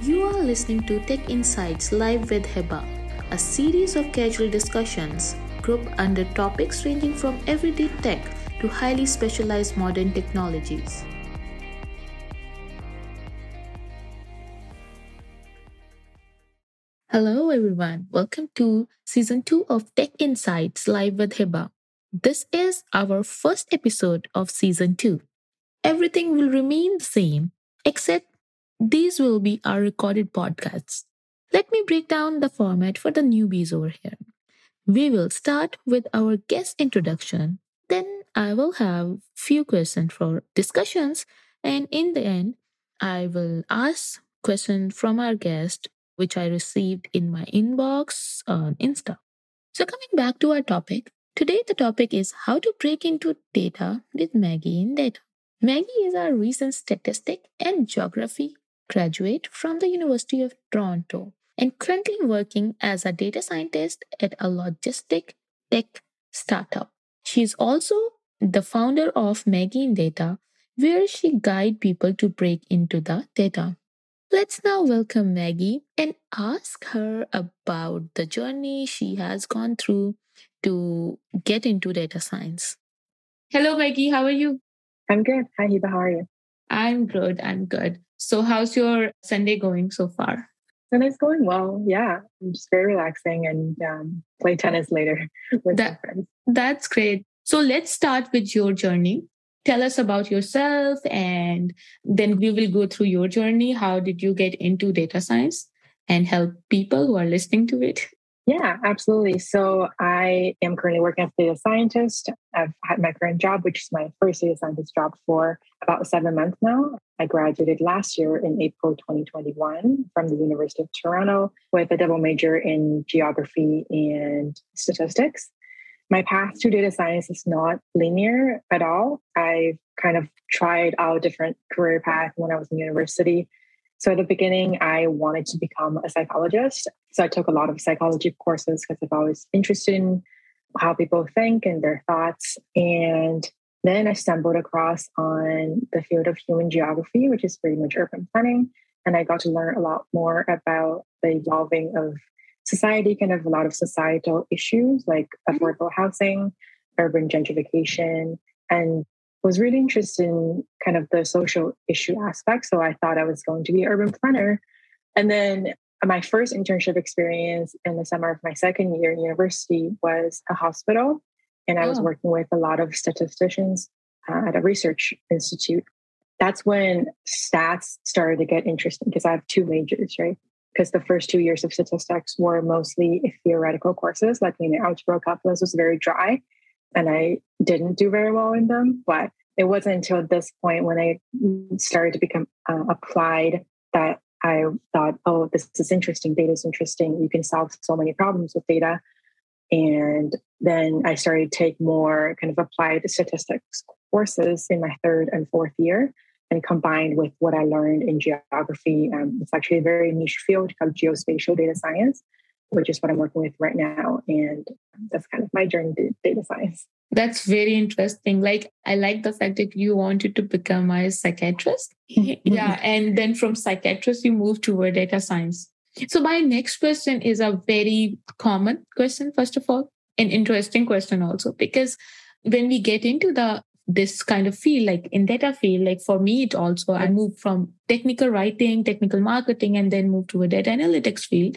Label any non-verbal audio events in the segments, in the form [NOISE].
You are listening to Tech Insights Live with Heba, a series of casual discussions grouped under topics ranging from everyday tech to highly specialized modern technologies. Hello, everyone. Welcome to season two of Tech Insights Live with Heba. This is our first episode of season two. Everything will remain the same, except these will be our recorded podcasts. Let me break down the format for the newbies over here. We will start with our guest introduction, then I will have few questions for discussions, and in the end, I will ask questions from our guest which I received in my inbox on Insta. So, coming back to our topic, today the topic is how to break into data with Maggie in data. Maggie is our recent statistic and geography graduate from the University of Toronto and currently working as a data scientist at a logistic tech startup. She is also the founder of Maggie in Data, where she guide people to break into the data. Let's now welcome Maggie and ask her about the journey she has gone through to get into data science. Hello, Maggie. How are you? I'm good. Hi, Heba. How are you? I'm good. I'm good. So, how's your Sunday going so far? Sunday's going well. Yeah, I'm just very relaxing and um, play tennis later [LAUGHS] with that, my friends. That's great. So, let's start with your journey tell us about yourself and then we will go through your journey how did you get into data science and help people who are listening to it yeah absolutely so i am currently working as a data scientist i've had my current job which is my first data scientist job for about seven months now i graduated last year in april 2021 from the university of toronto with a double major in geography and statistics my path to data science is not linear at all. I've kind of tried out different career paths when I was in university. So at the beginning, I wanted to become a psychologist. So I took a lot of psychology courses because I've always interested in how people think and their thoughts. And then I stumbled across on the field of human geography, which is pretty much urban planning. And I got to learn a lot more about the evolving of society, kind of a lot of societal issues like mm-hmm. affordable housing, urban gentrification, and was really interested in kind of the social issue aspect. So I thought I was going to be an urban planner. And then my first internship experience in the summer of my second year in university was a hospital. And I was oh. working with a lot of statisticians uh, at a research institute. That's when stats started to get interesting because I have two majors, right? because the first two years of statistics were mostly theoretical courses, like linear algebra calculus was very dry, and I didn't do very well in them. But it wasn't until this point when I started to become uh, applied that I thought, oh, this is interesting. Data is interesting. You can solve so many problems with data. And then I started to take more kind of applied statistics courses in my third and fourth year and combined with what I learned in geography. Um, it's actually a very niche field called geospatial data science, which is what I'm working with right now. And that's kind of my journey to data science. That's very interesting. Like, I like the fact that you wanted to become a psychiatrist. Mm-hmm. yeah. And then from psychiatrist, you moved toward data science. So, my next question is a very common question, first of all, an interesting question also, because when we get into the this kind of field, like in data field, like for me, it also, I moved from technical writing, technical marketing, and then moved to a data analytics field.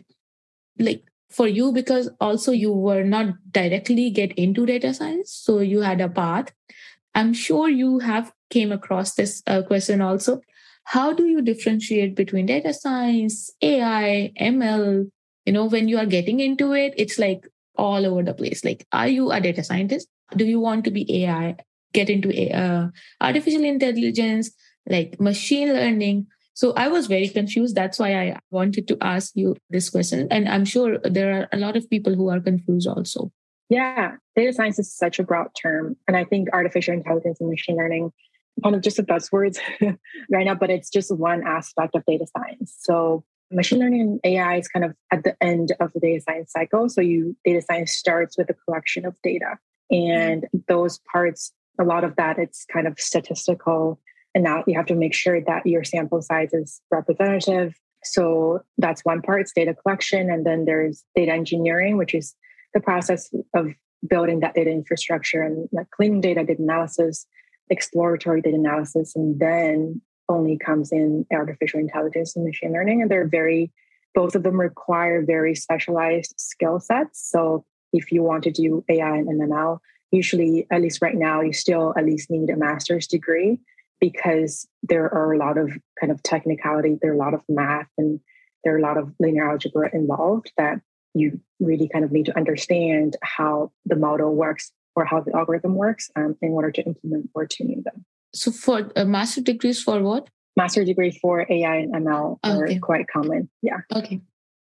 Like for you, because also you were not directly get into data science. So you had a path. I'm sure you have came across this uh, question also. How do you differentiate between data science, AI, ML? You know, when you are getting into it, it's like all over the place. Like, are you a data scientist? Do you want to be AI? get into uh, artificial intelligence, like machine learning. So I was very confused. That's why I wanted to ask you this question. And I'm sure there are a lot of people who are confused also. Yeah, data science is such a broad term. And I think artificial intelligence and machine learning kind of just the buzzwords [LAUGHS] right now, but it's just one aspect of data science. So machine learning and AI is kind of at the end of the data science cycle. So you data science starts with the collection of data. And those parts a lot of that it's kind of statistical and now you have to make sure that your sample size is representative So that's one part, it's data collection. And then there's data engineering, which is the process of building that data infrastructure and like cleaning data, data analysis, exploratory data analysis, and then only comes in artificial intelligence and machine learning. And they're very, both of them require very specialized skill sets. So if you want to do AI and ML, usually, at least right now, you still at least need a master's degree because there are a lot of kind of technicality, there are a lot of math, and there are a lot of linear algebra involved that you really kind of need to understand how the model works or how the algorithm works um, in order to implement or tune them. So, for uh, master degrees for what? Master degree for AI and ML are okay. quite common. Yeah. Okay.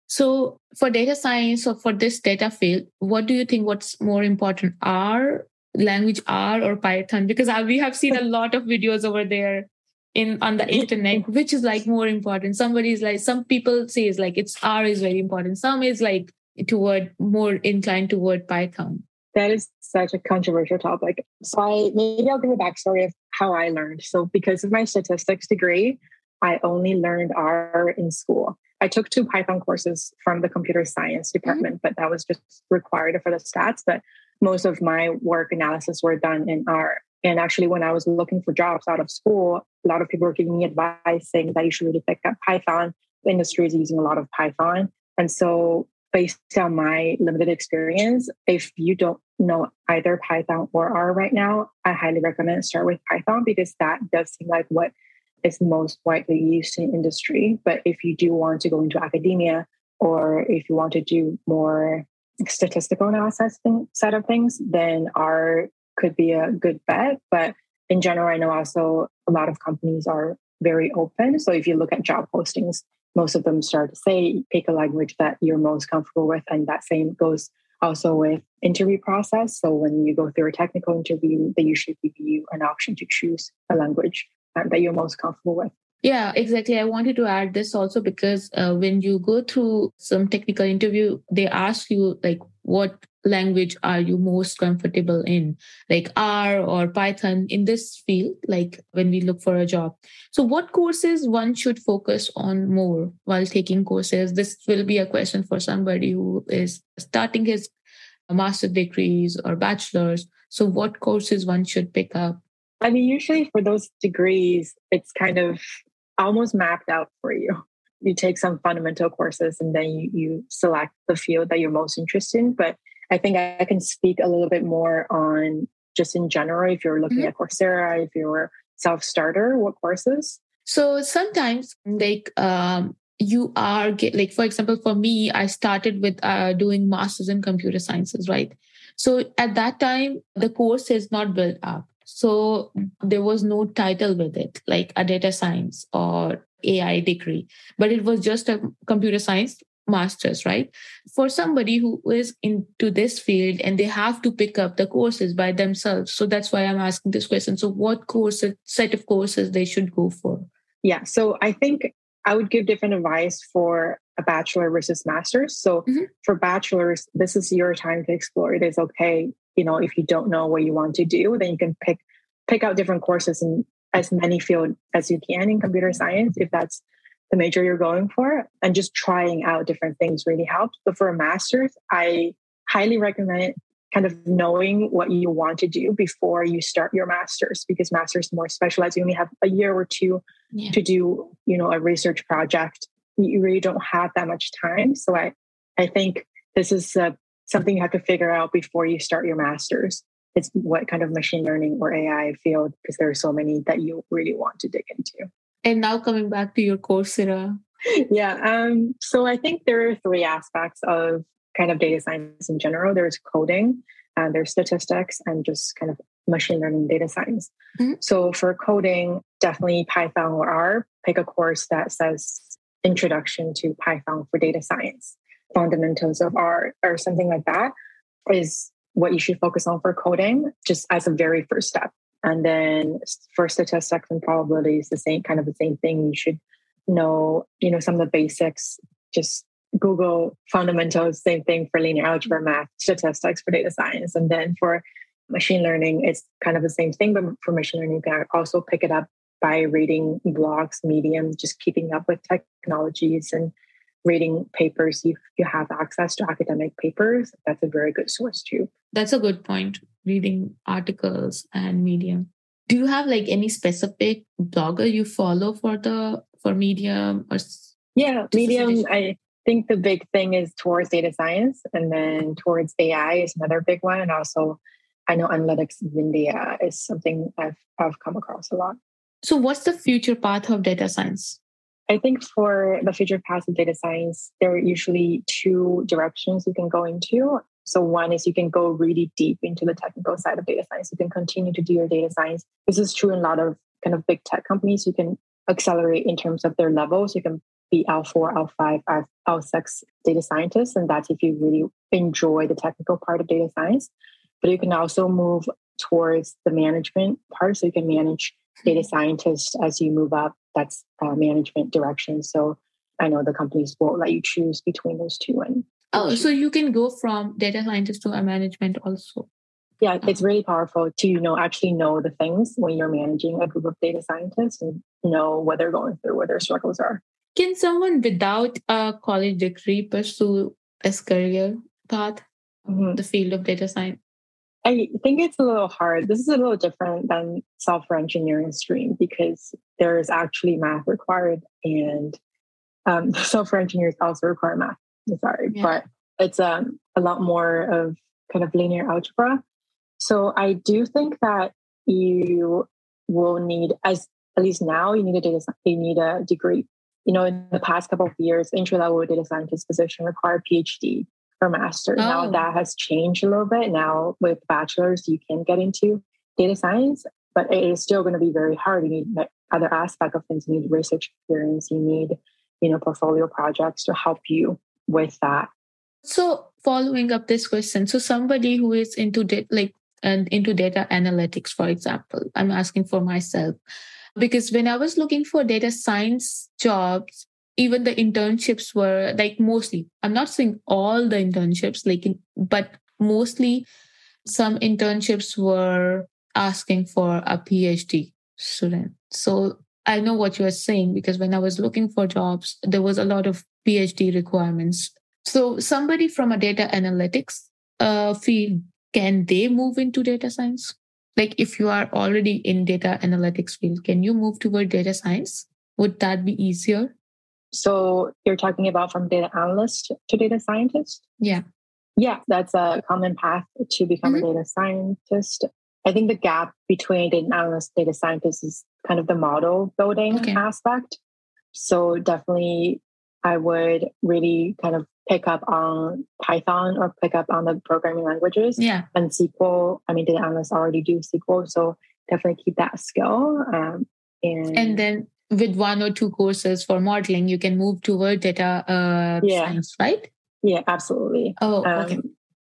So, for data science or for this data field, what do you think? What's more important, R language R or Python? Because we have seen a [LAUGHS] lot of videos over there in on the internet, which is like more important. Somebody is like, some people say is like it's R is very important. Some is like toward more inclined toward Python. That is such a controversial topic. So I maybe I'll give a backstory of how I learned. So because of my statistics degree, I only learned R in school. I took two Python courses from the computer science mm-hmm. department, mm-hmm. but that was just required for the stats. But most of my work analysis were done in R. And actually, when I was looking for jobs out of school, a lot of people were giving me advice saying that you should really pick up Python. The industry is using a lot of Python. And so, based on my limited experience, if you don't know either Python or R right now, I highly recommend start with Python because that does seem like what is most widely used in industry. But if you do want to go into academia or if you want to do more statistical analysis side of things, then R could be a good bet. But in general, I know also a lot of companies are very open. So if you look at job postings, most of them start to say pick a language that you're most comfortable with. And that same goes also with interview process. So when you go through a technical interview, they usually give you an option to choose a language that you're most comfortable with. Yeah, exactly. I wanted to add this also because uh, when you go through some technical interview, they ask you like, what language are you most comfortable in, like R or Python in this field, like when we look for a job. So, what courses one should focus on more while taking courses? This will be a question for somebody who is starting his master degrees or bachelor's. So, what courses one should pick up? I mean, usually for those degrees, it's kind of almost mapped out for you. You take some fundamental courses and then you, you select the field that you're most interested in. But I think I can speak a little bit more on just in general, if you're looking mm-hmm. at Coursera, if you're self starter, what courses? So sometimes, like, um, you are get, like, for example, for me, I started with uh, doing masters in computer sciences, right? So at that time, the course is not built up. So there was no title with it, like a data science or AI degree, but it was just a computer science master's, right? For somebody who is into this field and they have to pick up the courses by themselves. So that's why I'm asking this question. So, what course, set of courses they should go for? Yeah. So, I think I would give different advice for a bachelor versus master's. So, mm-hmm. for bachelors, this is your time to explore. It is okay you know if you don't know what you want to do then you can pick pick out different courses in as many field as you can in computer science if that's the major you're going for. And just trying out different things really helps. But for a master's i highly recommend kind of knowing what you want to do before you start your master's because master's is more specialized. You only have a year or two yeah. to do you know a research project. You really don't have that much time. So i i think this is a something you have to figure out before you start your master's. It's what kind of machine learning or AI field, because there are so many that you really want to dig into. And now coming back to your Coursera. yeah. Um, so I think there are three aspects of kind of data science in general. There's coding, and there's statistics, and just kind of machine learning data science. Mm-hmm. So for coding, definitely Python or R. Pick a course that says Introduction to Python for Data Science fundamentals of R or something like that is what you should focus on for coding, just as a very first step. And then for statistics and probabilities, the same kind of the same thing. You should know, you know, some of the basics. Just Google fundamentals, same thing for linear algebra, math, statistics for data science. And then for machine learning, it's kind of the same thing, but for machine learning, you can also pick it up by reading blogs, Medium, just keeping up with technologies and reading papers. If you have access to academic papers, that's a very good source too. That's a good point. Reading articles and Medium. Do you have like any specific blogger you follow for the for Medium or? Yeah, Medium. I think the big thing is towards data science, and then towards AI is another big one, and also I know Analytics in India is something I've I've come across a lot. So, what's the future path of data science? I think for the future path of data science, there are usually two directions you can go into. So, one is you can go really deep into the technical side of data science. You can continue to do your data science. This is true in a lot of kind of big tech companies. You can accelerate in terms of their levels. You can be L4, L5, L6 data scientists. And that's if you really enjoy the technical part of data science. But you can also move towards the management part. So you can manage data scientists as you move up. That's uh, management direction. So I know the companies won't let you choose between those two. And oh, so you can go from data scientist to a management also. Yeah, it's really powerful to you know actually know the things when you're managing a group of data scientists and know what they're going through, what their struggles are. Can someone without a college degree pursue this career path, mm-hmm. the field of data science? I think it's a little hard. This is a little different than software engineering stream because there's actually math required, and um, [LAUGHS] software engineers also require math. sorry, yeah. but it's um, a lot more of kind of linear algebra. So I do think that you will need, as at least now, you need a data, you need a degree. You know, in the past couple of years, entry level data scientist position require PhD master. Oh. Now that has changed a little bit. Now with bachelor's, you can get into data science, but it is still going to be very hard. You need other aspect of things. You need research experience. You need, you know, portfolio projects to help you with that. So following up this question, so somebody who is into da- like and into data analytics, for example, I'm asking for myself because when I was looking for data science jobs, even the internships were like mostly i'm not saying all the internships like but mostly some internships were asking for a phd student. So i know what you are saying because when i was looking for jobs there was a lot of phd requirements. So somebody from a data analytics uh, field can they move into data science? Like if you are already in data analytics field can you move toward data science? Would that be easier so you're talking about from data analyst to data scientist? Yeah. Yeah, that's a common path to become mm-hmm. a data scientist. I think the gap between data analyst data scientist is kind of the model building okay. aspect. So definitely I would really kind of pick up on Python or pick up on the programming languages. Yeah. And SQL. I mean, data analysts already do SQL. So definitely keep that skill. Um, and, and then with one or two courses for modeling, you can move toward data uh, yeah. science, right? Yeah, absolutely. Oh, um, okay.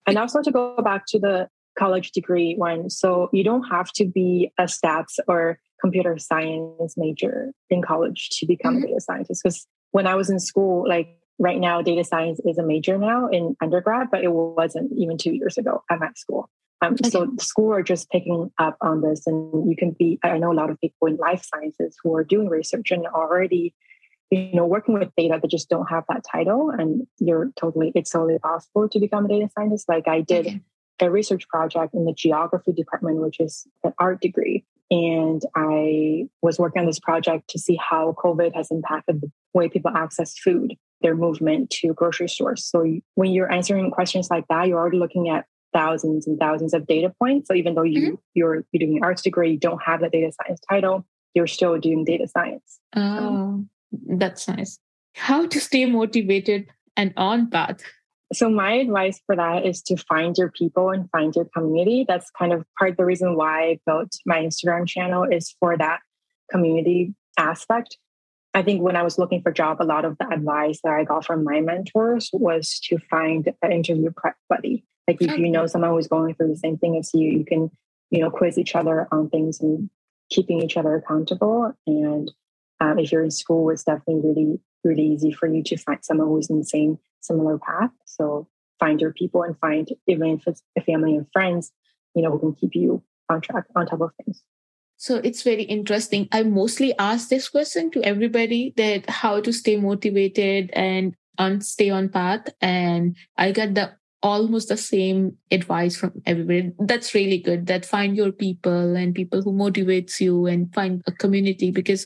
And also to go back to the college degree one, so you don't have to be a stats or computer science major in college to become mm-hmm. a data scientist. Because when I was in school, like right now, data science is a major now in undergrad, but it wasn't even two years ago at my school. Um, okay. So the school are just picking up on this, and you can be. I know a lot of people in life sciences who are doing research and already, you know, working with data that just don't have that title, and you're totally. It's totally possible to become a data scientist. Like I did okay. a research project in the geography department, which is an art degree, and I was working on this project to see how COVID has impacted the way people access food, their movement to grocery stores. So when you're answering questions like that, you're already looking at thousands and thousands of data points. So even though you mm-hmm. you're, you're doing an arts degree, you don't have the data science title, you're still doing data science. Oh, that's nice. How to stay motivated and on path? So my advice for that is to find your people and find your community. That's kind of part of the reason why I built my Instagram channel is for that community aspect. I think when I was looking for job, a lot of the advice that I got from my mentors was to find an interview prep buddy. Like if you know someone who's going through the same thing as you, you can, you know, quiz each other on things and keeping each other accountable. And um, if you're in school, it's definitely really, really easy for you to find someone who's in the same similar path. So find your people and find even if it's a family and friends, you know, who can keep you on track on top of things. So it's very interesting. I mostly ask this question to everybody that how to stay motivated and on stay on path. And I got the almost the same advice from everybody. That's really good. That find your people and people who motivates you and find a community because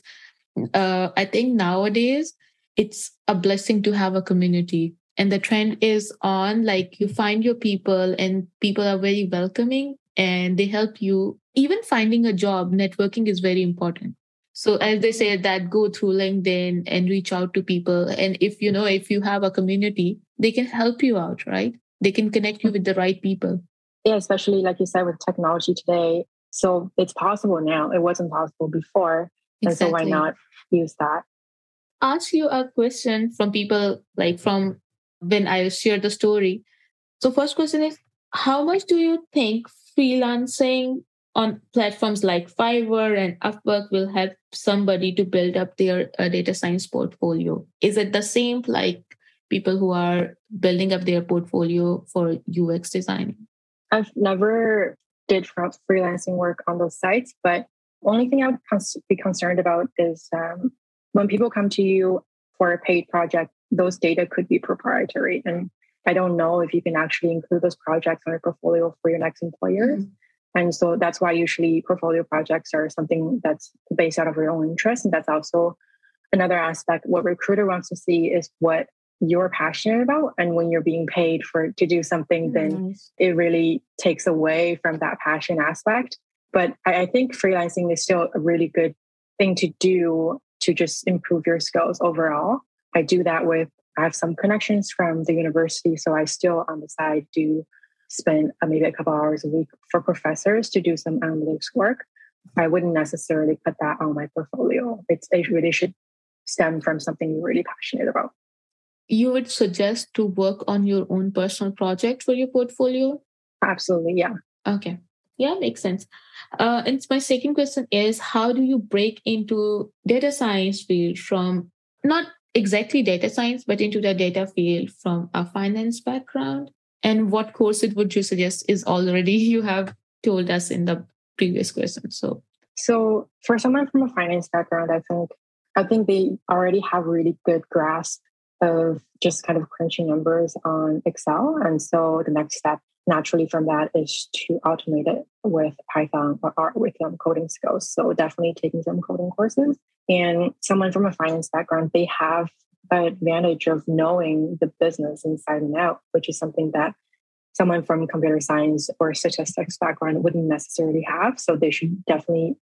uh, I think nowadays it's a blessing to have a community. And the trend is on like you find your people and people are very welcoming and they help you even finding a job networking is very important so as they say that go through linkedin and reach out to people and if you know if you have a community they can help you out right they can connect you with the right people. Yeah especially like you said with technology today. So it's possible now. It wasn't possible before. Exactly. and so why not use that? Ask you a question from people like from when i shared the story. So first question is how much do you think freelancing on platforms like Fiverr and Upwork will help somebody to build up their uh, data science portfolio? Is it the same like people who are building up their portfolio for UX designing? I've never did freelancing work on those sites, but only thing I would be concerned about is um, when people come to you for a paid project, those data could be proprietary. And I don't know if you can actually include those projects on your portfolio for your next employer. Mm-hmm. And so that's why usually portfolio projects are something that's based out of your own interest. And that's also another aspect. What recruiter wants to see is what you're passionate about. And when you're being paid for to do something, then it really takes away from that passion aspect. But I, I think freelancing is still a really good thing to do to just improve your skills overall. I do that with I have some connections from the university, so I still on the side do spend uh, maybe a couple hours a week for professors to do some analytics work. I wouldn't necessarily put that on my portfolio. It's, it really should stem from something you're really passionate about. You would suggest to work on your own personal project for your portfolio? Absolutely, yeah. Okay. Yeah, makes sense. Uh, and my second question is how do you break into data science field from not exactly data science, but into the data field from a finance background? And what course it would you suggest is already [LAUGHS] you have told us in the previous question. So so for someone from a finance background, I think I think they already have really good grasp of just kind of crunching numbers on Excel. And so the next step naturally from that is to automate it with Python or, or with um, coding skills. So definitely taking some coding courses. And someone from a finance background, they have the advantage of knowing the business inside and out, which is something that someone from computer science or statistics background wouldn't necessarily have. So they should definitely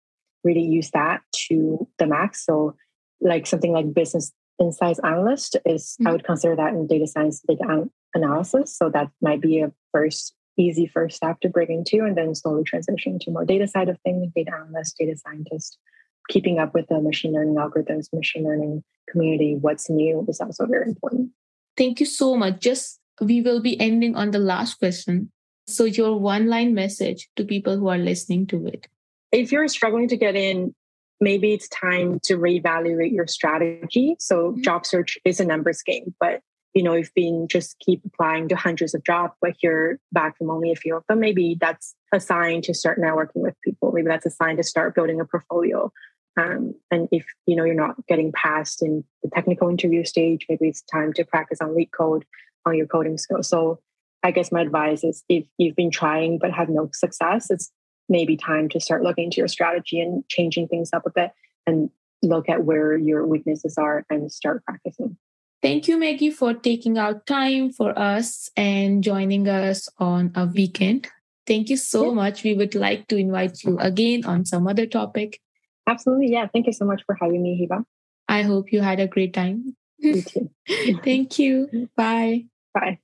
really use that to the max. So like something like business insights analyst is mm-hmm. I would consider that in data science data analysis. So that might be a first easy first step to break into and then slowly transition to more data side of things, data analyst, data scientist, keeping up with the machine learning algorithms, machine learning community, what's new is also very important. Thank you so much. Just we will be ending on the last question. So, your one line message to people who are listening to it. If you're struggling to get in, maybe it's time to reevaluate your strategy. So, mm-hmm. job search is a numbers game, but you know, you've been just keep applying to hundreds of jobs, but you're back from only a few of them, maybe that's a sign to start networking with people. Maybe that's a sign to start building a portfolio. Um, and if you know you're not getting past in the technical interview stage, maybe it's time to practice on LeetCode on your coding skills. So I guess my advice is if you've been trying but have no success, it's maybe time to start looking into your strategy and changing things up a bit and look at where your weaknesses are and start practicing. Thank you, Maggie, for taking out time for us and joining us on a weekend. Thank you so yeah. much. We would like to invite you again on some other topic. Absolutely. Yeah. Thank you so much for having me, Heba. I hope you had a great time. You too. [LAUGHS] Thank you. [LAUGHS] Bye. Bye.